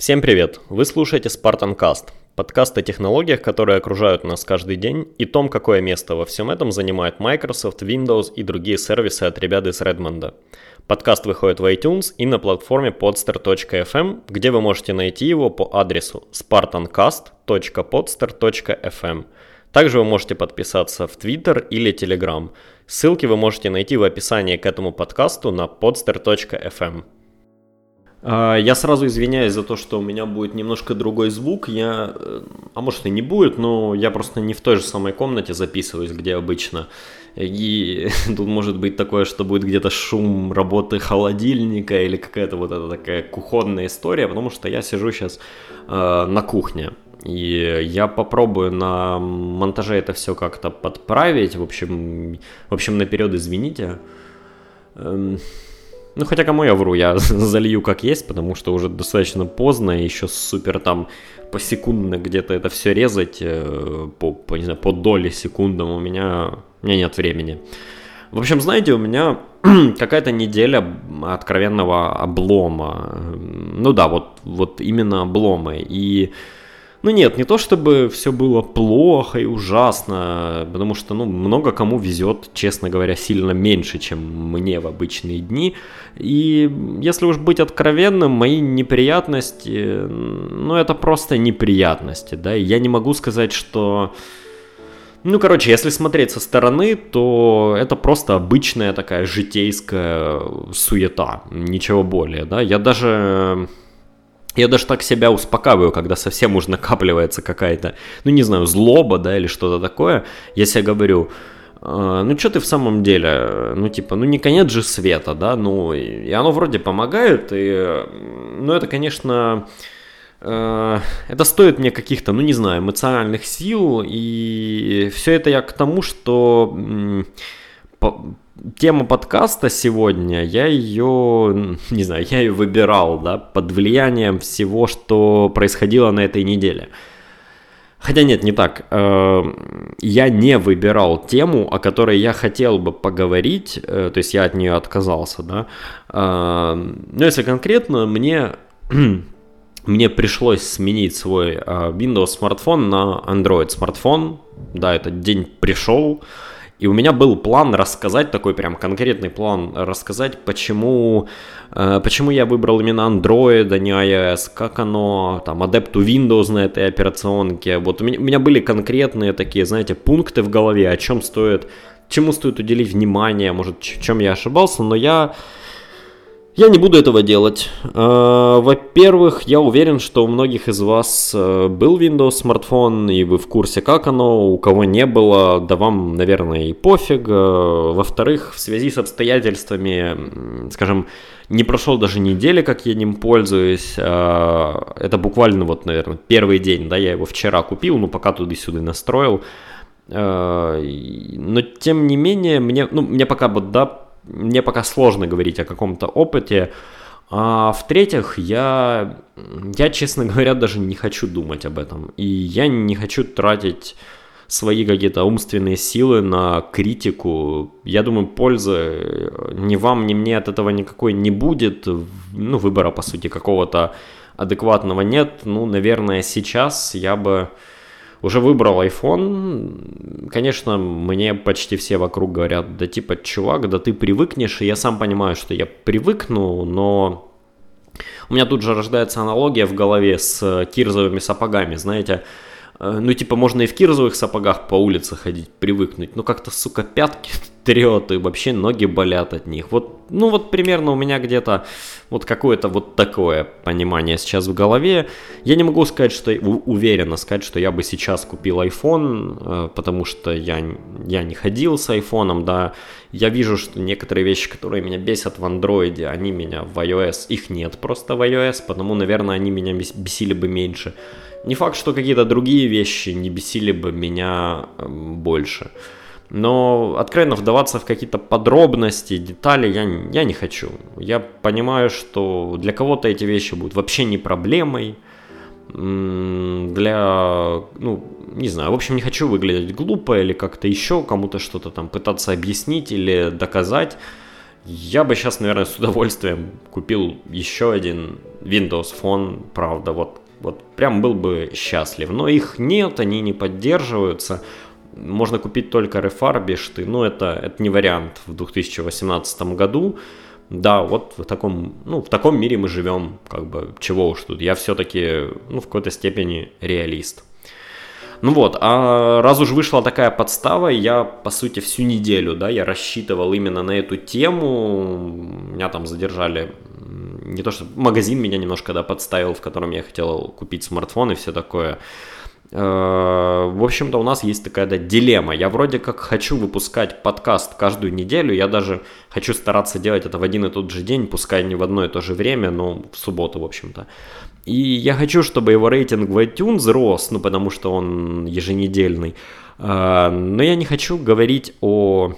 Всем привет! Вы слушаете Spartan Cast, подкаст о технологиях, которые окружают нас каждый день, и том, какое место во всем этом занимает Microsoft, Windows и другие сервисы от ребят из Redmond. Подкаст выходит в iTunes и на платформе podster.fm, где вы можете найти его по адресу spartancast.podster.fm. Также вы можете подписаться в Twitter или Telegram. Ссылки вы можете найти в описании к этому подкасту на podster.fm. А, я сразу извиняюсь за то, что у меня будет немножко другой звук. Я, э, а может и не будет, но я просто не в той же самой комнате записываюсь, где обычно. И тут может быть такое, что будет где-то шум работы холодильника или какая-то вот эта такая кухонная история, потому что я сижу сейчас э, на кухне. И я попробую на монтаже это все как-то подправить. В общем, в общем, наперед извините. Ну, хотя кому я вру, я залью как есть, потому что уже достаточно поздно, еще супер там посекундно где-то это все резать, э, по, по, не знаю, по доли секундам у меня, у меня нет времени. В общем, знаете, у меня какая-то неделя откровенного облома. Ну да, вот, вот именно обломы. И ну нет, не то чтобы все было плохо и ужасно, потому что, ну, много кому везет, честно говоря, сильно меньше, чем мне в обычные дни. И если уж быть откровенным, мои неприятности, ну, это просто неприятности, да, и я не могу сказать, что... Ну, короче, если смотреть со стороны, то это просто обычная такая житейская суета, ничего более, да. Я даже я даже так себя успокаиваю, когда совсем уж накапливается какая-то, ну не знаю, злоба, да, или что-то такое. Я себе говорю, «А, ну что ты в самом деле, ну типа, ну не конец же света, да, ну и оно вроде помогает, и, ну это, конечно, э, это стоит мне каких-то, ну не знаю, эмоциональных сил, и все это я к тому, что тема подкаста сегодня, я ее, не знаю, я ее выбирал, да, под влиянием всего, что происходило на этой неделе. Хотя нет, не так. Э, я не выбирал тему, о которой я хотел бы поговорить, э, то есть я от нее отказался, да. Э, но если конкретно, мне, мне пришлось сменить свой Windows смартфон на Android смартфон. Да, этот день пришел. И у меня был план рассказать, такой прям конкретный план рассказать, почему, э, почему я выбрал именно Android, а не iOS, как оно, там, Adeptu Windows на этой операционке. Вот у меня, у меня были конкретные такие, знаете, пункты в голове, о чем стоит, чему стоит уделить внимание, может, в чем я ошибался, но я я не буду этого делать. А, во-первых, я уверен, что у многих из вас э, был Windows смартфон, и вы в курсе, как оно, у кого не было, да вам, наверное, и пофиг. Э, во-вторых, в связи с обстоятельствами, скажем, не прошел даже недели, как я ним пользуюсь. А, это буквально вот, наверное, первый день, да, я его вчера купил, ну, пока туда-сюда настроил. А, но, тем не менее, мне, ну, мне пока вот, да, мне пока сложно говорить о каком-то опыте. А в-третьих, я, я, честно говоря, даже не хочу думать об этом. И я не хочу тратить свои какие-то умственные силы на критику. Я думаю, пользы ни вам, ни мне от этого никакой не будет. Ну, выбора, по сути, какого-то адекватного нет. Ну, наверное, сейчас я бы уже выбрал iPhone. Конечно, мне почти все вокруг говорят, да типа, чувак, да ты привыкнешь, и я сам понимаю, что я привыкну, но у меня тут же рождается аналогия в голове с кирзовыми сапогами, знаете, Э, ну, типа, можно и в кирзовых сапогах по улице ходить, привыкнуть. Но как-то, сука, пятки трет, и вообще ноги болят от них. Вот, ну, вот примерно у меня где-то вот какое-то вот такое понимание сейчас в голове. Я не могу сказать, что уверенно сказать, что я бы сейчас купил iPhone, э, потому что я, я не ходил с iPhone, да. Я вижу, что некоторые вещи, которые меня бесят в Android, они меня в iOS, их нет просто в iOS, потому, наверное, они меня бесили бы меньше. Не факт, что какие-то другие вещи не бесили бы меня эм, больше. Но откровенно вдаваться в какие-то подробности, детали я, я не хочу. Я понимаю, что для кого-то эти вещи будут вообще не проблемой. Для, ну, не знаю, в общем, не хочу выглядеть глупо или как-то еще кому-то что-то там пытаться объяснить или доказать. я бы сейчас, наверное, с удовольствием купил еще один Windows Phone, правда, вот, вот прям был бы счастлив. Но их нет, они не поддерживаются. Можно купить только refurbished, но это, это не вариант в 2018 году. Да, вот в таком, ну, в таком мире мы живем, как бы, чего уж тут. Я все-таки, ну, в какой-то степени реалист. Ну вот, а раз уж вышла такая подстава, я, по сути, всю неделю, да, я рассчитывал именно на эту тему. Меня там задержали, не то что магазин меня немножко, да, подставил, в котором я хотел купить смартфон и все такое. Э, в общем-то, у нас есть такая да, дилемма. Я вроде как хочу выпускать подкаст каждую неделю, я даже хочу стараться делать это в один и тот же день, пускай не в одно и то же время, но в субботу, в общем-то. И я хочу, чтобы его рейтинг в iTunes рос, ну потому что он еженедельный. Э, но я не хочу говорить о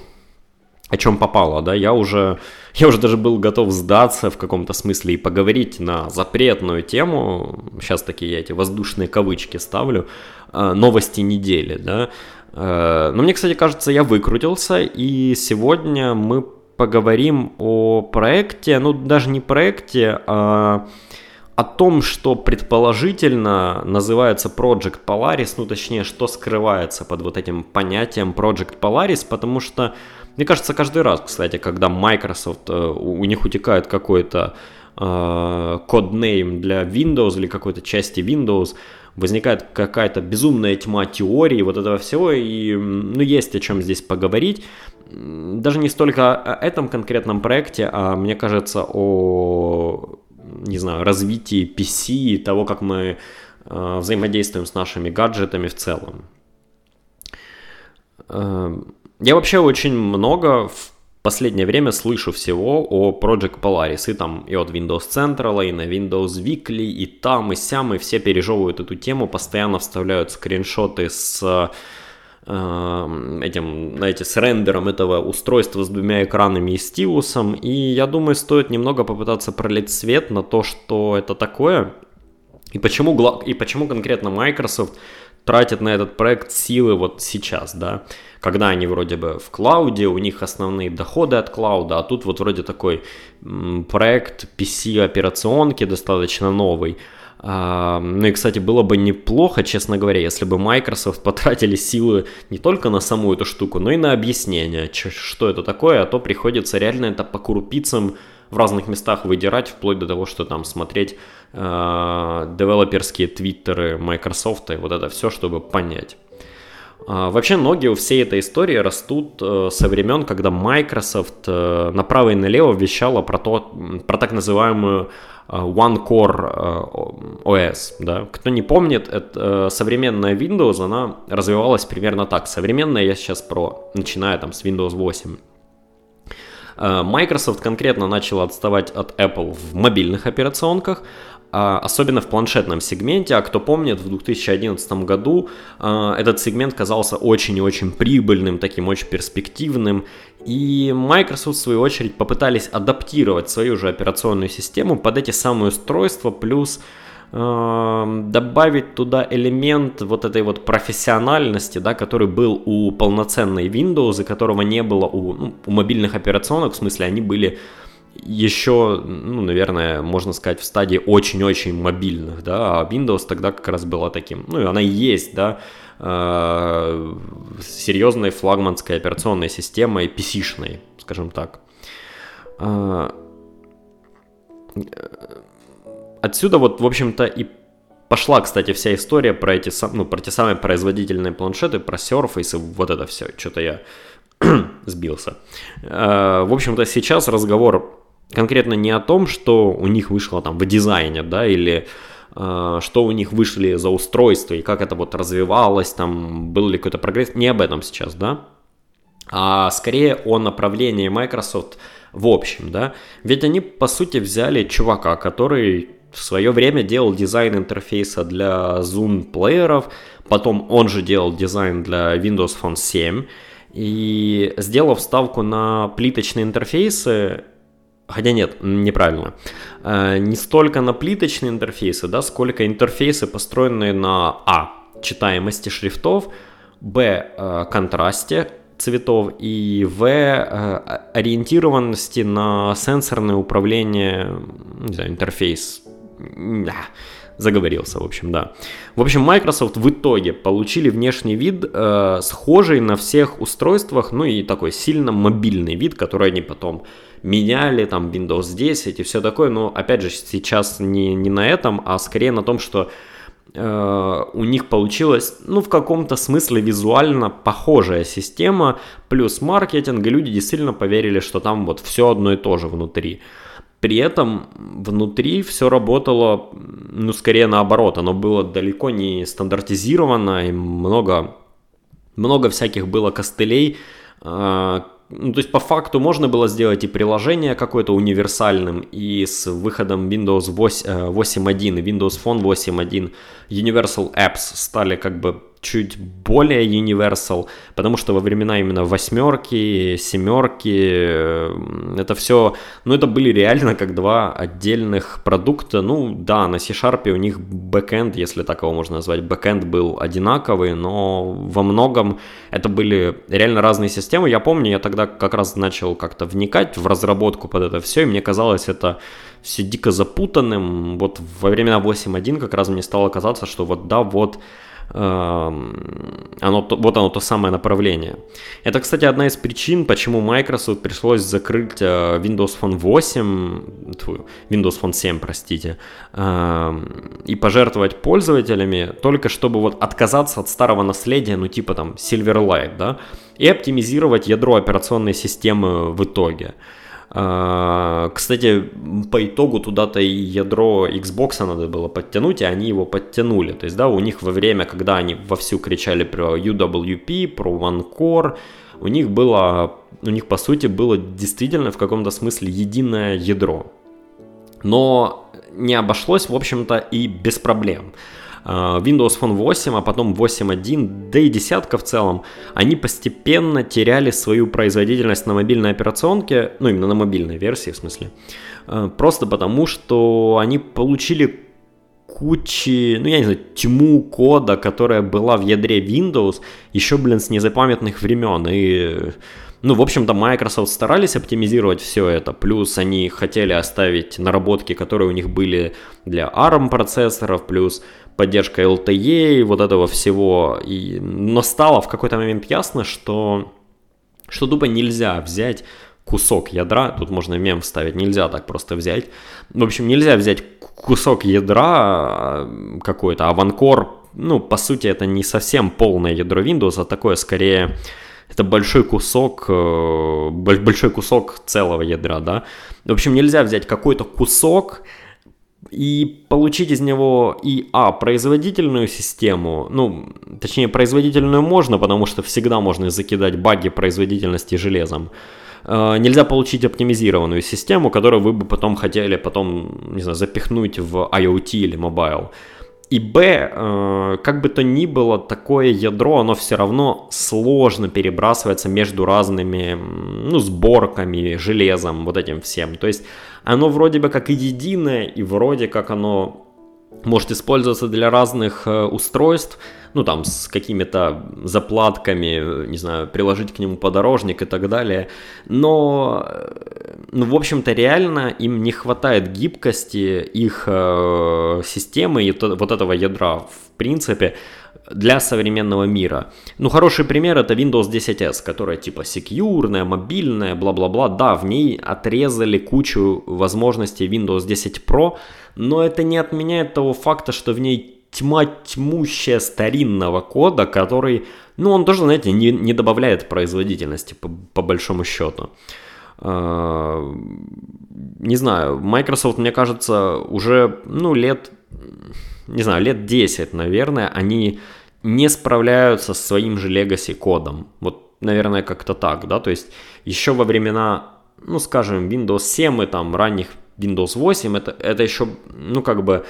о чем попало, да, я уже, я уже даже был готов сдаться в каком-то смысле и поговорить на запретную тему, сейчас такие я эти воздушные кавычки ставлю, э, новости недели, да, э, но мне, кстати, кажется, я выкрутился, и сегодня мы поговорим о проекте, ну, даже не проекте, а о том, что предположительно называется Project Polaris, ну, точнее, что скрывается под вот этим понятием Project Polaris, потому что мне кажется, каждый раз, кстати, когда Microsoft, э, у них утекает какой-то э, коднейм для Windows или какой-то части Windows, возникает какая-то безумная тьма теорий вот этого всего, и ну, есть о чем здесь поговорить. Даже не столько о этом конкретном проекте, а мне кажется о, не знаю, развитии PC и того, как мы э, взаимодействуем с нашими гаджетами в целом. Я вообще очень много в последнее время слышу всего о Project Polaris. И там и от Windows Central, и на Windows Weekly, и там, и сям, и все пережевывают эту тему, постоянно вставляют скриншоты с э, этим, знаете, с рендером этого устройства с двумя экранами и стилусом. И я думаю, стоит немного попытаться пролить свет на то, что это такое. И почему, и почему конкретно Microsoft тратит на этот проект силы вот сейчас, да когда они вроде бы в клауде, у них основные доходы от клауда, а тут вот вроде такой проект PC-операционки достаточно новый. А, ну и, кстати, было бы неплохо, честно говоря, если бы Microsoft потратили силы не только на саму эту штуку, но и на объяснение, что это такое, а то приходится реально это по крупицам в разных местах выдирать, вплоть до того, что там смотреть э, девелоперские твиттеры Microsoft и вот это все, чтобы понять. А, вообще ноги у всей этой истории растут э, со времен, когда Microsoft э, направо и налево вещала про, то, про так называемую э, One Core OS. Да? Кто не помнит, это современная Windows, она развивалась примерно так. Современная я сейчас про, начиная там с Windows 8. Microsoft конкретно начала отставать от Apple в мобильных операционках, особенно в планшетном сегменте. А кто помнит, в 2011 году а, этот сегмент казался очень и очень прибыльным, таким очень перспективным. И Microsoft, в свою очередь, попытались адаптировать свою же операционную систему под эти самые устройства, плюс а, добавить туда элемент вот этой вот профессиональности, да, который был у полноценной Windows и которого не было у, ну, у мобильных операционок, в смысле они были еще, ну, наверное, можно сказать, в стадии очень-очень мобильных, да, а Windows тогда как раз была таким, ну, и она и есть, да, э, серьезной флагманской операционной системой, PC-шной, скажем так. Э, отсюда вот, в общем-то, и пошла, кстати, вся история про эти, ну, про те самые производительные планшеты, про Surface и вот это все. Что-то я сбился. Э, в общем-то, сейчас разговор конкретно не о том, что у них вышло там в дизайне, да, или э, что у них вышли за устройство и как это вот развивалось, там был ли какой-то прогресс, не об этом сейчас, да, а скорее о направлении Microsoft в общем, да, ведь они по сути взяли чувака, который в свое время делал дизайн интерфейса для Zoom плееров, потом он же делал дизайн для Windows Phone 7, и сделав ставку на плиточные интерфейсы, Хотя нет, неправильно. Э, не столько на плиточные интерфейсы, да, сколько интерфейсы, построенные на А. Читаемости шрифтов, Б. Э, контрасте, цветов и В э, ориентированности на сенсорное управление, не знаю, интерфейс. Да, заговорился, в общем, да. В общем, Microsoft в итоге получили внешний вид, э, схожий на всех устройствах, ну и такой сильно мобильный вид, который они потом меняли, там, Windows 10 и все такое, но, опять же, сейчас не, не на этом, а скорее на том, что э, у них получилась, ну, в каком-то смысле визуально похожая система, плюс маркетинг, и люди действительно поверили, что там вот все одно и то же внутри. При этом внутри все работало, ну, скорее наоборот, оно было далеко не стандартизировано, и много, много всяких было костылей, а, ну, то есть по факту можно было сделать и приложение какое-то универсальным, и с выходом Windows 8.1 и Windows Phone 8.1 Universal Apps стали как бы чуть более universal, потому что во времена именно восьмерки, семерки, э, это все, ну это были реально как два отдельных продукта. Ну да, на C-Sharp у них бэкэнд, если так его можно назвать, бэкэнд был одинаковый, но во многом это были реально разные системы. Я помню, я тогда как раз начал как-то вникать в разработку под это все, и мне казалось это все дико запутанным. Вот во времена 8.1 как раз мне стало казаться, что вот да, вот оно, вот оно то самое направление. Это, кстати, одна из причин, почему Microsoft пришлось закрыть э, Windows Phone 8, Windows Phone 7, простите, и пожертвовать пользователями, только чтобы вот отказаться от старого наследия, ну типа там Silverlight, да, и оптимизировать ядро операционной системы в итоге. А, кстати, по итогу туда-то и ядро Xbox надо было подтянуть, и они его подтянули. То есть, да, у них во время, когда они вовсю кричали про UWP, про OneCore, у них было, у них по сути было действительно в каком-то смысле единое ядро. Но не обошлось, в общем-то, и без проблем. А, Windows Phone 8, а потом 8.1, да и десятка в целом, они постепенно теряли свою производительность на мобильной операционке, ну именно на мобильной версии в смысле, а, просто потому что они получили кучи, ну я не знаю, тьму кода, которая была в ядре Windows еще, блин, с незапамятных времен. И, ну, в общем-то, Microsoft старались оптимизировать все это. Плюс они хотели оставить наработки, которые у них были для ARM процессоров, плюс поддержка LTE, вот этого всего. И, но стало в какой-то момент ясно, что, что тупо нельзя взять кусок ядра, тут можно мем вставить, нельзя так просто взять. В общем, нельзя взять кусок ядра э, какой-то, а OneCore, ну, по сути, это не совсем полное ядро Windows, а такое скорее это большой кусок, э, большой кусок целого ядра, да. В общем, нельзя взять какой-то кусок, и получить из него и, а, производительную систему, ну, точнее, производительную можно, потому что всегда можно закидать баги производительности железом. Э, нельзя получить оптимизированную систему, которую вы бы потом хотели потом, не знаю, запихнуть в IoT или mobile. И Б, э, как бы то ни было, такое ядро, оно все равно сложно перебрасывается между разными ну, сборками, железом, вот этим всем. То есть оно вроде бы как единое, и вроде как оно может использоваться для разных э, устройств, ну там с какими-то заплатками, не знаю, приложить к нему подорожник и так далее. Но, э, ну, в общем-то, реально им не хватает гибкости их э, системы и то, вот этого ядра, в принципе, для современного мира. Ну, хороший пример это Windows 10s, которая типа секьюрная, мобильная, бла-бла-бла. Да, в ней отрезали кучу возможностей Windows 10 Pro, но это не отменяет того факта, что в ней тьма тьмущая старинного кода, который, ну, он тоже, знаете, не, не добавляет производительности по, по большому счету. Uh, не знаю, Microsoft, мне кажется, уже, ну, лет, не знаю, лет 10, наверное, они не справляются с своим же legacy кодом. Вот, наверное, как-то так, да, то есть еще во времена, ну, скажем, Windows 7 и там ранних Windows 8, это, это еще, ну, как бы,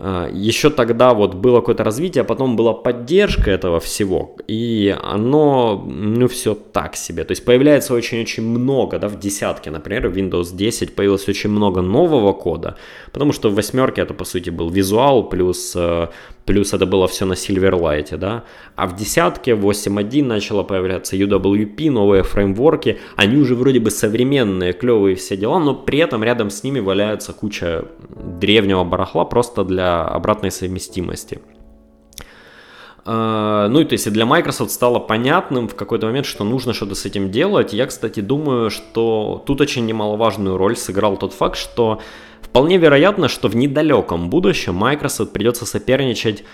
еще тогда вот было какое-то развитие, а потом была поддержка этого всего, и оно, ну, все так себе. То есть появляется очень-очень много, да, в десятке, например, в Windows 10 появилось очень много нового кода, потому что в восьмерке это, по сути, был визуал плюс э, плюс это было все на Silverlight, да, а в десятке 8.1 начало появляться UWP, новые фреймворки, они уже вроде бы современные, клевые все дела, но при этом рядом с ними валяется куча древнего барахла просто для обратной совместимости. А, ну и то есть для Microsoft стало понятным в какой-то момент, что нужно что-то с этим делать. Я, кстати, думаю, что тут очень немаловажную роль сыграл тот факт, что вполне вероятно, что в недалеком будущем Microsoft придется соперничать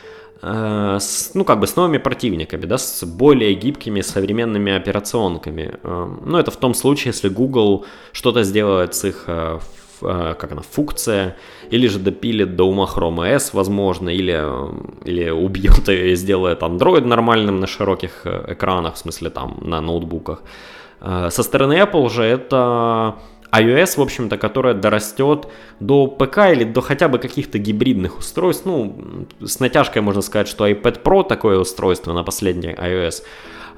э, с, ну, как бы с новыми противниками, да, с более гибкими современными операционками. Э, ну, это в том случае, если Google что-то сделает с их э, как она, функция, или же допилит до ума Chrome OS, возможно, или, э, или убьет и сделает Android нормальным на широких э, экранах, в смысле там на ноутбуках. Со стороны Apple же это iOS, в общем-то, которая дорастет до ПК или до хотя бы каких-то гибридных устройств. Ну, с натяжкой можно сказать, что iPad Pro такое устройство на последней iOS –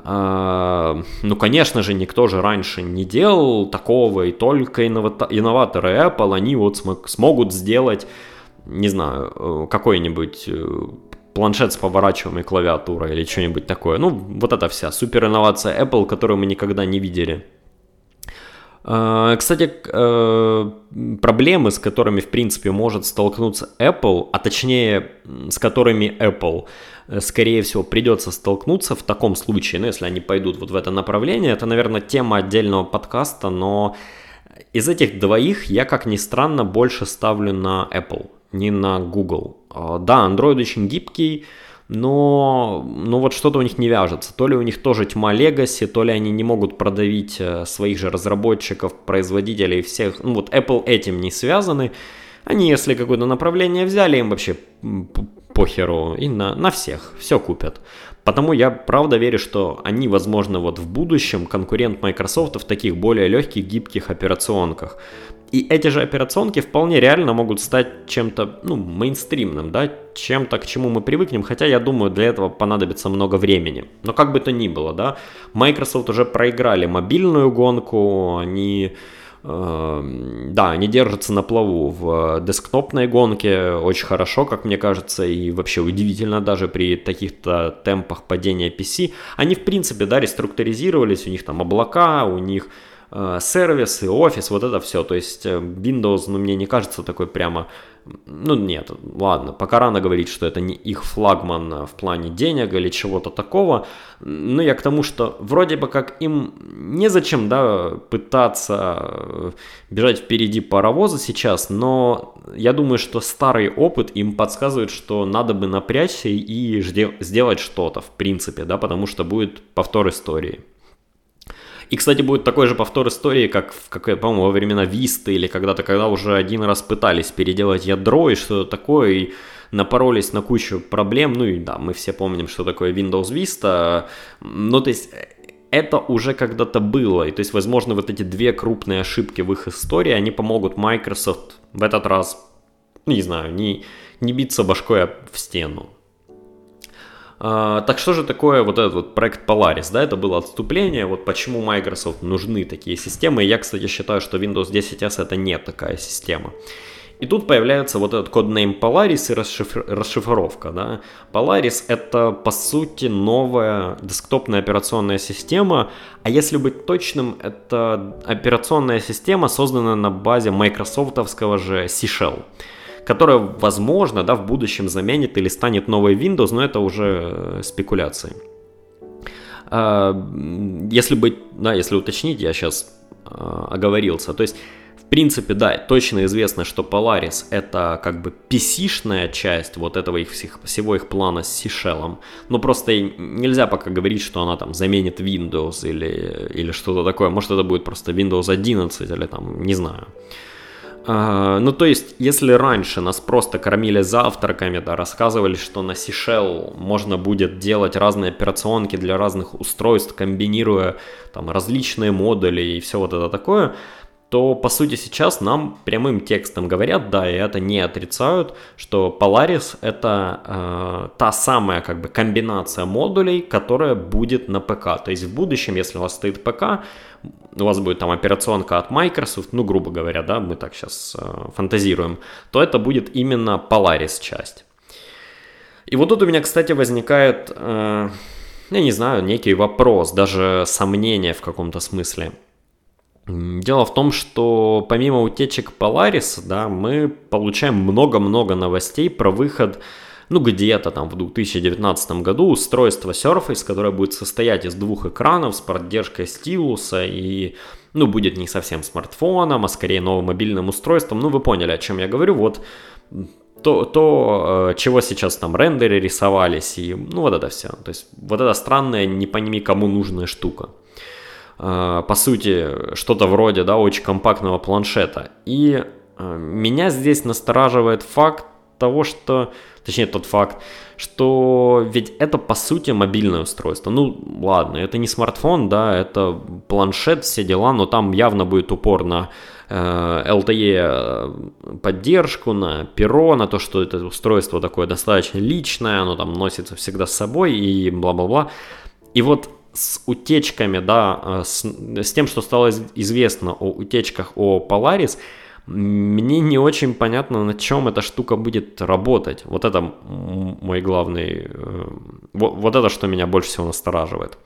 ну, конечно же, никто же раньше не делал такого, и только инноваторы Apple, они вот смогут сделать, не знаю, э, какой-нибудь э, планшет с поворачиваемой клавиатурой или что-нибудь такое. Ну, вот это вся супер инновация Apple, которую мы никогда не видели. А, кстати, э, проблемы, с которыми, в принципе, может столкнуться Apple, а точнее, с которыми Apple Э, скорее всего, придется столкнуться в таком случае, ну, если они пойдут вот в это направление, это, наверное, тема отдельного подкаста, но из этих двоих я, как ни странно, больше ставлю на Apple, не на Google. А, да, Android очень гибкий, но, но вот что-то у них не вяжется. То ли у них тоже тьма Legacy, то ли они не могут продавить э, своих же разработчиков, производителей всех. Ну вот Apple этим не связаны. Они, если какое-то направление взяли, им вообще похеру и на, на всех, все купят. Потому я правда верю, что они, возможно, вот в будущем конкурент Microsoft в таких более легких, гибких операционках. И эти же операционки вполне реально могут стать чем-то, ну, мейнстримным, да, чем-то, к чему мы привыкнем, хотя я думаю, для этого понадобится много времени. Но как бы то ни было, да, Microsoft уже проиграли мобильную гонку, они Эм, да, они держатся на плаву в десктопной гонке очень хорошо, как мне кажется, и вообще удивительно даже при таких-то темпах падения PC. Они, в принципе, да, реструктуризировались, у них там облака, у них сервисы, офис, вот это все. То есть э, Windows, ну, мне не кажется такой прямо ну нет, ладно, пока рано говорить, что это не их флагман в плане денег или чего-то такого, но я к тому, что вроде бы как им незачем, да, пытаться э, бежать впереди паровоза сейчас, но я думаю, что старый опыт им подсказывает, что надо бы напрячься и сделать что-то, в принципе, да, потому что будет повтор истории. И, кстати, будет такой же повтор истории, как, как по-моему, во времена Висты или когда-то, когда уже один раз пытались переделать ядро и что-то такое, и напоролись на кучу проблем. Ну и да, мы все помним, что такое Windows Vista. Ну, то есть это уже когда-то было. И то есть, возможно, вот эти две крупные ошибки в их истории, они помогут Microsoft в этот раз, не знаю, не, не биться башкой в стену. А, так что же такое вот этот вот проект Polaris, да, это было отступление, вот почему Microsoft нужны такие системы, я, кстати, считаю, что Windows 10S это не такая система. И тут появляется вот этот коднейм Polaris и расшифр... расшифровка. Да? Polaris это по сути новая десктопная операционная система, а если быть точным, это операционная система, созданная на базе майкрософтовского же C-Shell которая, возможно, да, в будущем заменит или станет новой Windows, но это уже э, спекуляции. А, если быть, да, если уточнить, я сейчас а, оговорился, то есть в принципе, да, точно известно, что Polaris это как бы PC-шная часть вот этого их всех, всего их плана с C-Shell. Но просто нельзя пока говорить, что она там заменит Windows или, или что-то такое. Может это будет просто Windows 11 или там, не знаю. Ну, то есть, если раньше нас просто кормили завтраками, да, рассказывали, что на Seashell можно будет делать разные операционки для разных устройств, комбинируя там различные модули и все вот это такое, то по сути сейчас нам прямым текстом говорят, да, и это не отрицают, что Polaris это э, та самая как бы комбинация модулей, которая будет на ПК. То есть в будущем, если у вас стоит ПК, у вас будет там операционка от Microsoft, ну грубо говоря, да, мы так сейчас э, фантазируем, то это будет именно Polaris часть. И вот тут у меня, кстати, возникает, э, я не знаю, некий вопрос, даже сомнение в каком-то смысле. Дело в том, что помимо утечек Polaris, да, мы получаем много-много новостей про выход ну, где-то там в 2019 году устройство Surface, которое будет состоять из двух экранов с поддержкой стилуса и, ну, будет не совсем смартфоном, а скорее новым мобильным устройством. Ну, вы поняли, о чем я говорю. Вот то, то, э, чего сейчас там рендеры рисовались, и ну вот это все. То есть вот эта странная, не пойми кому нужная штука. Э, по сути, что-то вроде, да, очень компактного планшета. И э, меня здесь настораживает факт того, что, точнее тот факт, что ведь это по сути мобильное устройство. Ну ладно, это не смартфон, да, это планшет, все дела, но там явно будет упор на LTE э, поддержку, на перо, на то, что это устройство такое достаточно личное, оно там носится всегда с собой и бла-бла-бла. И вот с утечками, да, э, с, с тем, что стало известно о утечках о Polaris, мне не очень понятно, на чем эта штука будет работать. Вот это мой главный... Э, вот, вот это, что меня больше всего настораживает.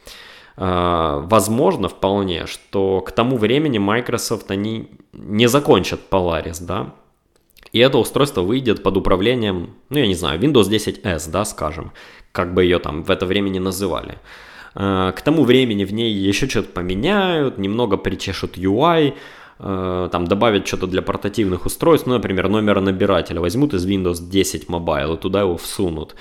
А, возможно вполне, что к тому времени Microsoft они не закончат Polaris, да, и это устройство выйдет под управлением, ну я не знаю, Windows 10S, да, скажем, как бы ее там в это время не называли. К тому времени в ней еще что-то поменяют, немного причешут UI, а, там добавят что-то для портативных устройств, ну, например, номер набирателя возьмут из Windows 10 Mobile и туда его всунут.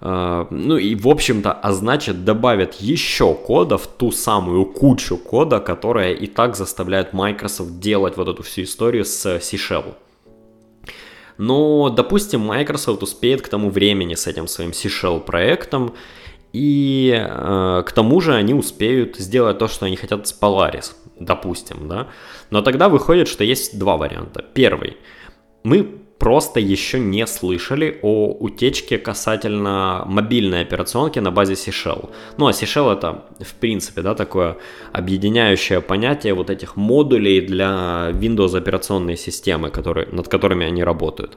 А, ну и, в общем-то, а значит, добавят еще кода в ту самую кучу кода, которая и так заставляет Microsoft делать вот эту всю историю с C-Shell. Но, допустим, Microsoft успеет к тому времени с этим своим C-Shell проектом, и э, к тому же они успеют сделать то, что они хотят с Polaris, допустим, да. Но тогда выходит, что есть два варианта. Первый. Мы просто еще не слышали о утечке касательно мобильной операционки на базе C-Shell. Ну а C-Shell это, в принципе, да, такое объединяющее понятие вот этих модулей для Windows операционной системы, которые, над которыми они работают.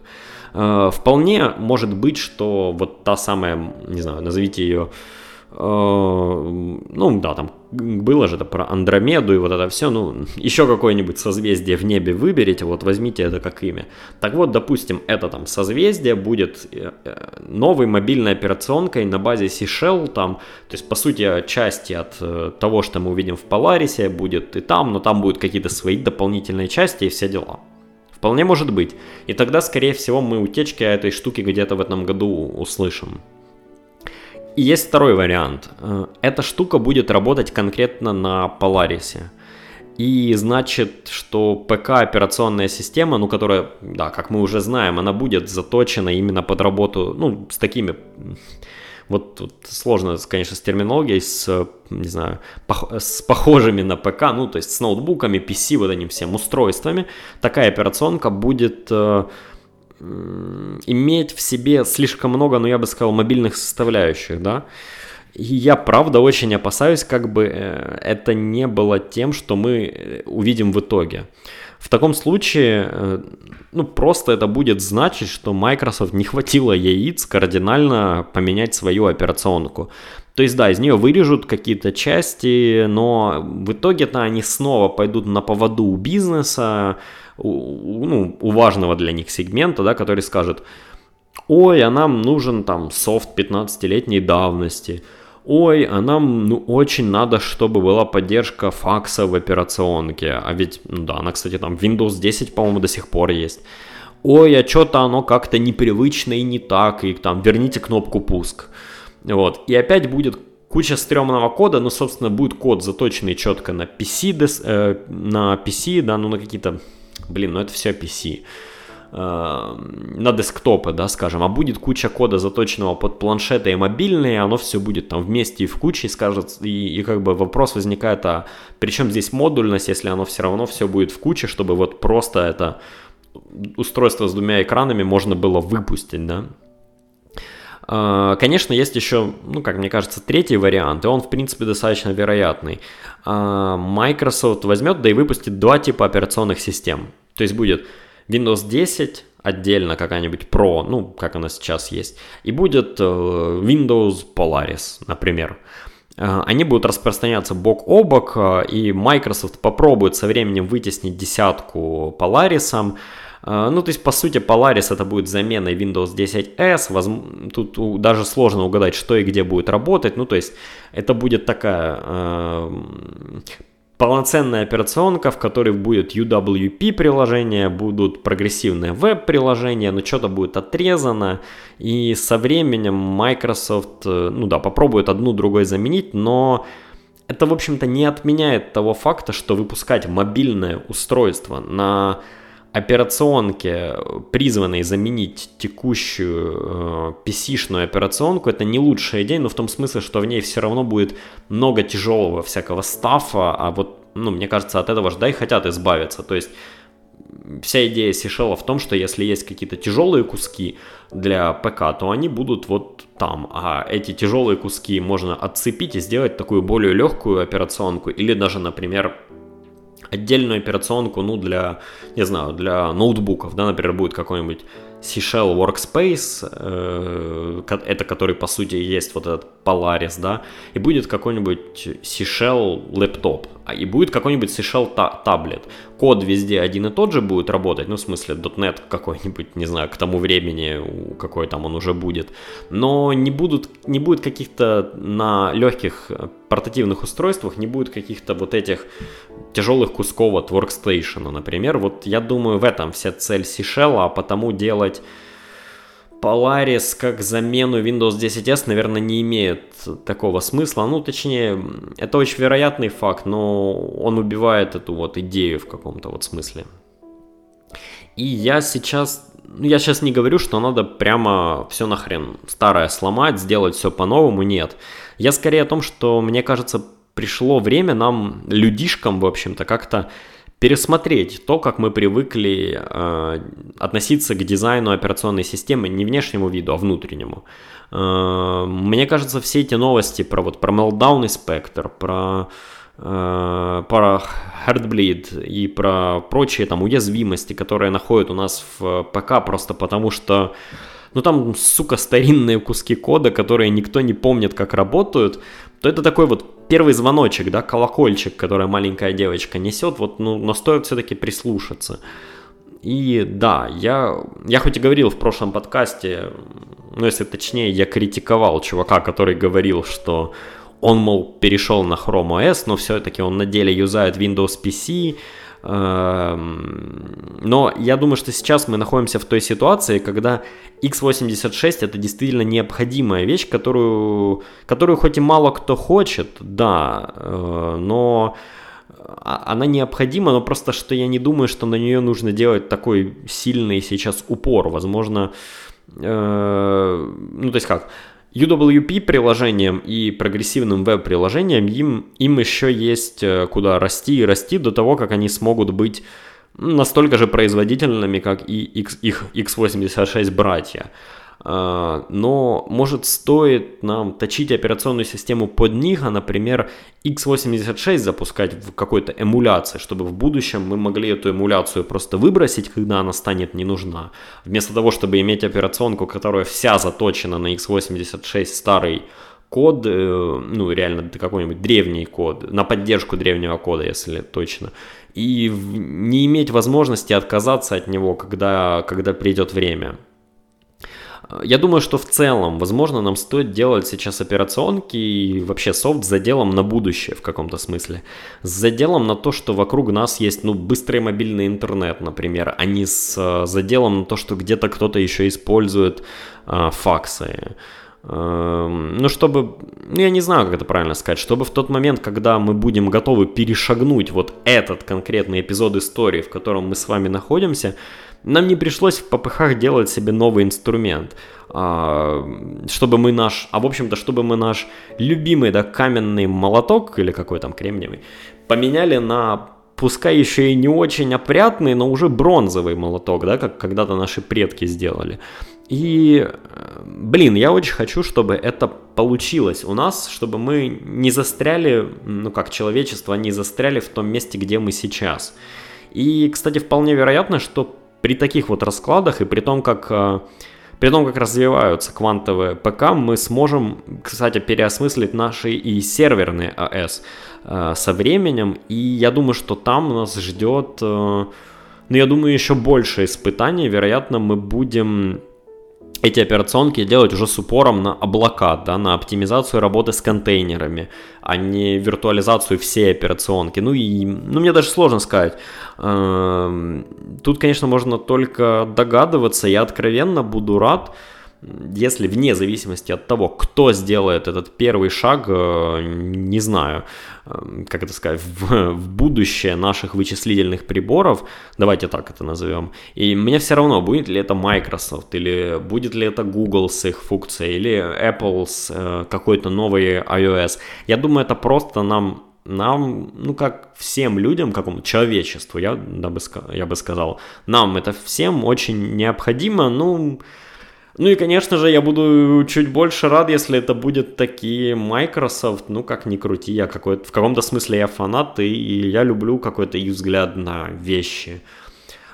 Э, вполне может быть, что вот та самая, не знаю, назовите ее Э, ну да, там было же это про Андромеду и вот это все, ну, еще какое-нибудь созвездие в небе выберите, вот возьмите это как имя. Так вот, допустим, это там созвездие будет э, новой мобильной операционкой на базе C-Shell, там, то есть, по сути, части от того, что мы увидим в Polaris, будет и там, но там будут какие-то свои дополнительные части и все дела. Вполне может быть. И тогда, скорее всего, мы утечки этой штуки где-то в этом году услышим. И есть второй вариант. Э, эта штука будет работать конкретно на Polaris. И значит, что ПК операционная система, ну, которая, да, как мы уже знаем, она будет заточена именно под работу, ну, с такими, вот тут сложно, конечно, с терминологией, с, не знаю, пох- с похожими на ПК, ну, то есть с ноутбуками, PC, вот этим всем устройствами. Такая операционка будет э, иметь в себе слишком много, ну я бы сказал, мобильных составляющих, да. И я правда очень опасаюсь, как бы э, это не было тем, что мы э, увидим в итоге. В таком случае, э, ну просто это будет значить, что Microsoft не хватило яиц кардинально поменять свою операционку. То есть, да, из нее вырежут какие-то части, но в итоге-то они снова пойдут на поводу у бизнеса, у, ну, у важного для них сегмента, да, который скажет, ой, а нам нужен там софт 15-летней давности, ой, а нам ну, очень надо, чтобы была поддержка факса в операционке, а ведь, ну да, она, кстати, там Windows 10, по-моему, до сих пор есть. Ой, а что-то оно как-то непривычно и не так, и там верните кнопку пуск. Вот, и опять будет куча стрёмного кода, ну, собственно, будет код заточенный четко на PC, э, на PC, да, ну, на какие-то блин, ну это все PC на десктопы, да, скажем, а будет куча кода заточенного под планшеты и мобильные, оно все будет там вместе и в куче, и скажет, и, и как бы вопрос возникает, а при чем здесь модульность, если оно все равно все будет в куче, чтобы вот просто это устройство с двумя экранами можно было выпустить, да. Э, конечно, есть еще, ну, как мне кажется, третий вариант, и он, в принципе, достаточно вероятный. Э, Microsoft возьмет, да и выпустит два типа операционных систем. То есть будет Windows 10, отдельно какая-нибудь Pro, ну, как она сейчас есть, и будет э, Windows Polaris, например. Э, они будут распространяться бок о бок, э, и Microsoft попробует со временем вытеснить десятку Polaris. Ну, то есть, по сути, Polaris это будет заменой Windows 10S. Тут даже сложно угадать, что и где будет работать. Ну, то есть, это будет такая полноценная операционка, в которой будет UWP приложение, будут прогрессивные веб-приложения, но что-то будет отрезано, и со временем Microsoft, э, ну да, попробует одну другой заменить, но это, в общем-то, не отменяет того факта, что выпускать мобильное устройство на операционке, призванной заменить текущую э, PC-шную операционку, это не лучшая идея, но в том смысле, что в ней все равно будет много тяжелого всякого стафа, а вот, ну, мне кажется, от этого ждай хотят избавиться. То есть вся идея Сишела в том, что если есть какие-то тяжелые куски для ПК, то они будут вот там, а эти тяжелые куски можно отцепить и сделать такую более легкую операционку, или даже, например, отдельную операционку, ну, для, не знаю, для ноутбуков, да, например, будет какой-нибудь C-Shell Workspace, э, это который, по сути, есть вот этот Polaris, да, и будет какой-нибудь C-Shell лэптоп, а и будет какой-нибудь та- таблет. Код везде один и тот же будет работать, ну, в смысле, .NET какой-нибудь, не знаю, к тому времени, какой там он уже будет, но не, будут, не будет каких-то на легких портативных устройствах, не будет каких-то вот этих тяжелых кусков от Workstation, например. Вот я думаю, в этом вся цель C-Shell, а потому делать Polaris как замену Windows 10s, наверное, не имеет такого смысла. Ну, точнее, это очень вероятный факт, но он убивает эту вот идею в каком-то вот смысле. И я сейчас, ну, я сейчас не говорю, что надо прямо все нахрен старое сломать, сделать все по-новому, нет. Я скорее о том, что, мне кажется, пришло время нам, людишкам, в общем-то, как-то пересмотреть то, как мы привыкли э, относиться к дизайну операционной системы не внешнему виду, а внутреннему. Э, мне кажется, все эти новости про вот про Meltdown и Spectre, про э, про Heartbleed и про прочие там уязвимости, которые находят у нас в ПК просто потому, что ну там, сука, старинные куски кода, которые никто не помнит, как работают, то это такой вот первый звоночек, да, колокольчик, который маленькая девочка несет, вот, ну, но стоит все-таки прислушаться. И да, я, я хоть и говорил в прошлом подкасте, ну, если точнее, я критиковал чувака, который говорил, что он, мол, перешел на Chrome OS, но все-таки он на деле юзает Windows PC, но я думаю, что сейчас мы находимся в той ситуации, когда x86 это действительно необходимая вещь, которую, которую хоть и мало кто хочет, да, э, но а, она необходима, но просто что я не думаю, что на нее нужно делать такой сильный сейчас упор. Возможно, э, ну то есть как, UWP приложением и прогрессивным веб-приложением им, им еще есть э, куда расти и расти до того, как они смогут быть настолько же производительными, как и X, их x86 братья. А, но может стоит нам точить операционную систему под них, а, например, x86 запускать в какой-то эмуляции, чтобы в будущем мы могли эту эмуляцию просто выбросить, когда она станет не нужна. Вместо того, чтобы иметь операционку, которая вся заточена на x86 старый код, э, ну реально какой-нибудь древний код, на поддержку древнего кода, если точно, и не иметь возможности отказаться от него, когда, когда придет время. Я думаю, что в целом, возможно, нам стоит делать сейчас операционки и вообще софт с заделом на будущее в каком-то смысле. С заделом на то, что вокруг нас есть, ну, быстрый мобильный интернет, например, а не с э, заделом на то, что где-то кто-то еще использует э, факсы. Э, ну, чтобы, ну, я не знаю, как это правильно сказать, чтобы в тот момент, когда мы будем готовы перешагнуть вот этот конкретный эпизод истории, в котором мы с вами находимся, нам не пришлось в попыхах делать себе новый инструмент, а, чтобы мы наш, а в общем-то, чтобы мы наш любимый, да, каменный молоток, или какой там кремниевый, поменяли на пускай еще и не очень опрятный, но уже бронзовый молоток, да, как когда-то наши предки сделали. И, блин, я очень хочу, чтобы это получилось у нас, чтобы мы не застряли, ну как человечество, не застряли в том месте, где мы сейчас. И, кстати, вполне вероятно, что при таких вот раскладах и при том, как э, при том, как развиваются квантовые ПК, мы сможем, кстати, переосмыслить наши и серверные АЭС э, со временем. И я думаю, что там нас ждет, э, ну, я думаю, еще больше испытаний. Вероятно, мы будем эти операционки делать уже с упором на облака, да, на оптимизацию работы с контейнерами, а не виртуализацию всей операционки. Ну и, ну мне даже сложно сказать. Эм, тут, конечно, можно только догадываться. Я откровенно буду рад, если вне зависимости от того, кто сделает этот первый шаг, э, не знаю, э, как это сказать, в, в будущее наших вычислительных приборов, давайте так это назовем, и мне все равно, будет ли это Microsoft, или будет ли это Google с их функцией, или Apple с э, какой-то новой iOS. Я думаю, это просто нам нам, ну как всем людям, какому человечеству, я, я, бы, я бы сказал, нам это всем очень необходимо, ну, ну и, конечно же, я буду чуть больше рад, если это будет такие Microsoft, ну как ни крути, я какой в каком-то смысле я фанат, и я люблю какой-то их взгляд на вещи.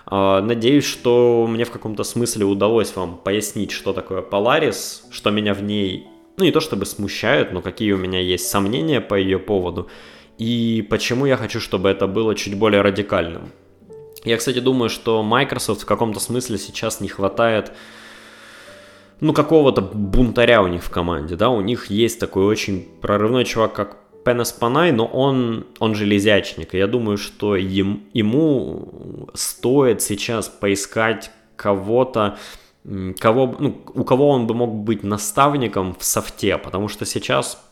А, надеюсь, что мне в каком-то смысле удалось вам пояснить, что такое Polaris, что меня в ней, ну не то чтобы смущает, но какие у меня есть сомнения по ее поводу, и почему я хочу, чтобы это было чуть более радикальным. Я, кстати, думаю, что Microsoft в каком-то смысле сейчас не хватает ну, какого-то бунтаря у них в команде, да, у них есть такой очень прорывной чувак, как Пенес Панай, но он, он железячник, и я думаю, что им, ему стоит сейчас поискать кого-то, кого, ну, у кого он бы мог быть наставником в софте, потому что сейчас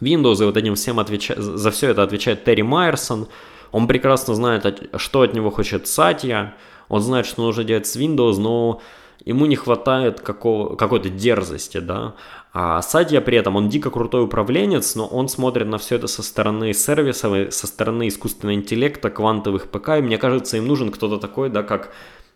Windows и вот этим всем отвечает, за все это отвечает Терри Майерсон, он прекрасно знает, что от него хочет Сатья, он знает, что нужно делать с Windows, но ему не хватает какого, какой-то дерзости, да. А Садья при этом, он дико крутой управленец, но он смотрит на все это со стороны сервисов, со стороны искусственного интеллекта, квантовых ПК, и мне кажется, им нужен кто-то такой, да, как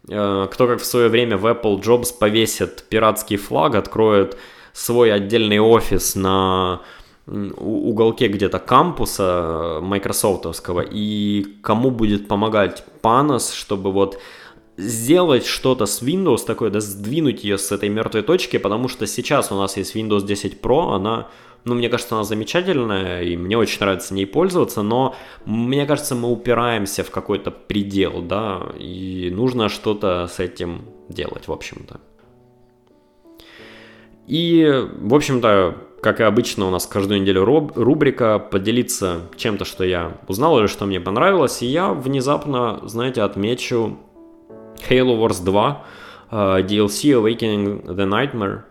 э, кто как в свое время в Apple Jobs повесит пиратский флаг, откроет свой отдельный офис на уголке где-то кампуса майкрософтовского, и кому будет помогать Panos, чтобы вот сделать что-то с Windows такое, да, сдвинуть ее с этой мертвой точки, потому что сейчас у нас есть Windows 10 Pro, она, ну, мне кажется, она замечательная, и мне очень нравится ней пользоваться, но мне кажется, мы упираемся в какой-то предел, да, и нужно что-то с этим делать, в общем-то. И, в общем-то, как и обычно у нас каждую неделю рубрика «Поделиться чем-то, что я узнал или что мне понравилось», и я внезапно, знаете, отмечу Halo Wars 2, uh, DLC Awakening the Nightmare.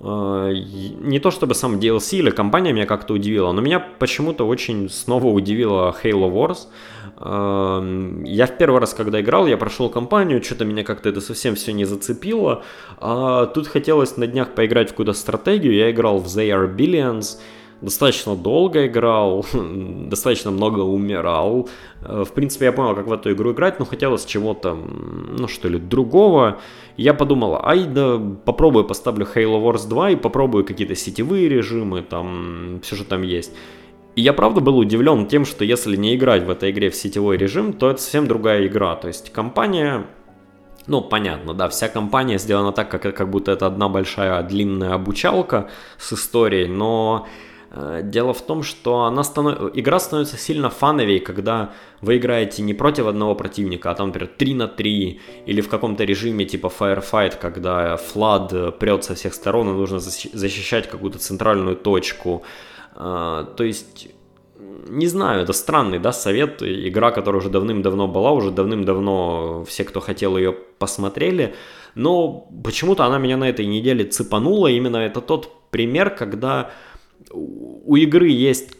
Uh, не то чтобы сам DLC или компания меня как-то удивила, но меня почему-то очень снова удивила Halo Wars. Uh, я в первый раз, когда играл, я прошел компанию, что-то меня как-то это совсем все не зацепило. А тут хотелось на днях поиграть в какую-то стратегию. Я играл в They Are Billions достаточно долго играл, достаточно много умирал. Э, в принципе, я понял, как в эту игру играть, но хотелось чего-то, ну что ли, другого. Я подумал, ай да попробую поставлю Halo Wars 2 и попробую какие-то сетевые режимы, там, все, что там есть. И я правда был удивлен тем, что если не играть в этой игре в сетевой режим, то это совсем другая игра. То есть компания ну, понятно, да, вся компания сделана так, как, как будто это одна большая длинная обучалка с историей, но дело в том, что она станов... игра становится сильно фановей, когда вы играете не против одного противника, а там, например, 3 на 3, или в каком-то режиме типа Firefight, когда флад прет со всех сторон, и нужно защищать какую-то центральную точку. Э, то есть, не знаю, это странный, да, совет, игра, которая уже давным-давно была, уже давным-давно все, кто хотел ее, посмотрели, но почему-то она меня на этой неделе цепанула, именно это тот пример, когда у игры есть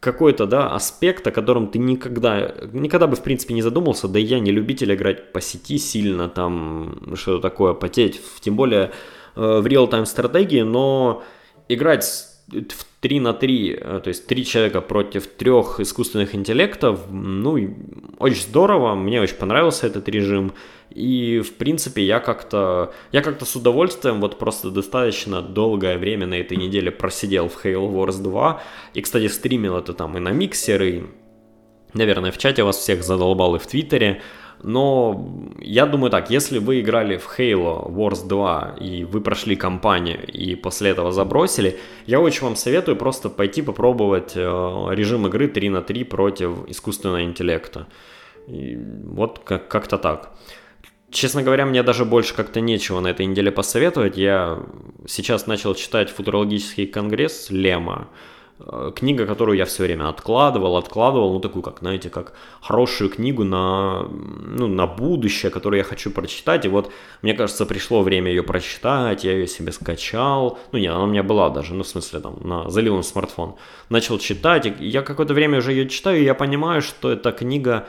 какой-то, да, аспект, о котором ты никогда, никогда бы, в принципе, не задумался, да и я не любитель играть по сети сильно, там, что-то такое, потеть, тем более э, в реал-тайм стратегии, но играть в 3 на 3, э, то есть 3 человека против трех искусственных интеллектов, ну, очень здорово, мне очень понравился этот режим, и, в принципе, я как-то, я как-то с удовольствием вот просто достаточно долгое время на этой неделе просидел в Halo Wars 2, и, кстати, стримил это там и на миксер, и, наверное, в чате вас всех задолбал и в Твиттере, Но я думаю так, если вы играли в Halo Wars 2 и вы прошли кампанию и после этого забросили, я очень вам советую просто пойти попробовать э, режим игры 3 на 3 против искусственного интеллекта. И вот как- как-то так. Честно говоря, мне даже больше как-то нечего на этой неделе посоветовать. Я сейчас начал читать футурологический конгресс Лема. Э, книга, которую я все время откладывал, откладывал, ну такую, как, знаете, как хорошую книгу на, ну, на будущее, которую я хочу прочитать. И вот, мне кажется, пришло время ее прочитать, я ее себе скачал. Ну, не, она у меня была даже, ну, в смысле, там, на, залил на смартфон. Начал читать, и я какое-то время уже ее читаю, и я понимаю, что эта книга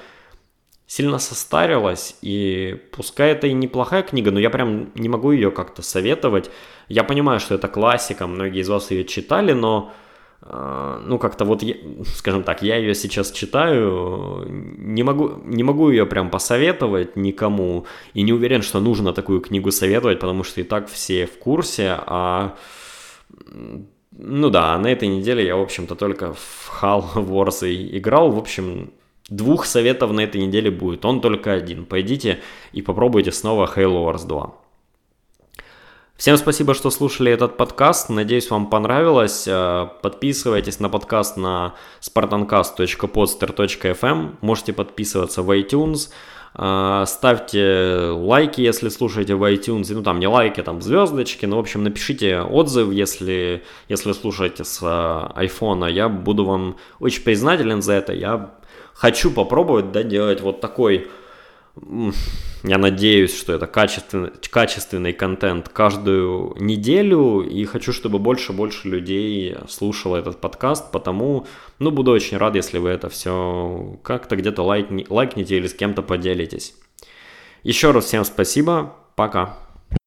сильно состарилась, и пускай это и неплохая книга, но я прям не могу ее как-то советовать. Я понимаю, что это классика, многие из вас ее читали, но э, ну как-то вот, скажем так, я ее сейчас читаю, не могу, не могу ее прям посоветовать никому, и не уверен, что нужно такую книгу советовать, потому что и так все в курсе, а ну да, на этой неделе я, в общем-то, только в Hall Wars играл. В общем, Двух советов на этой неделе будет, он только один. Пойдите и попробуйте снова Halo Wars 2. Всем спасибо, что слушали этот подкаст. Надеюсь, вам понравилось. Э, подписывайтесь на подкаст на spartancast.podster.fm. Можете подписываться в iTunes. Э, ставьте лайки, если слушаете в iTunes. Ну, там не лайки, там звездочки. Ну, в общем, напишите отзыв, если, если слушаете с iPhone. Э, Я буду вам очень признателен за это. Я хочу попробовать, да, делать вот такой, я надеюсь, что это качественный, качественный контент каждую неделю, и хочу, чтобы больше-больше людей слушало этот подкаст, потому, ну, буду очень рад, если вы это все как-то где-то лайкни, лайкните или с кем-то поделитесь. Еще раз всем спасибо, пока.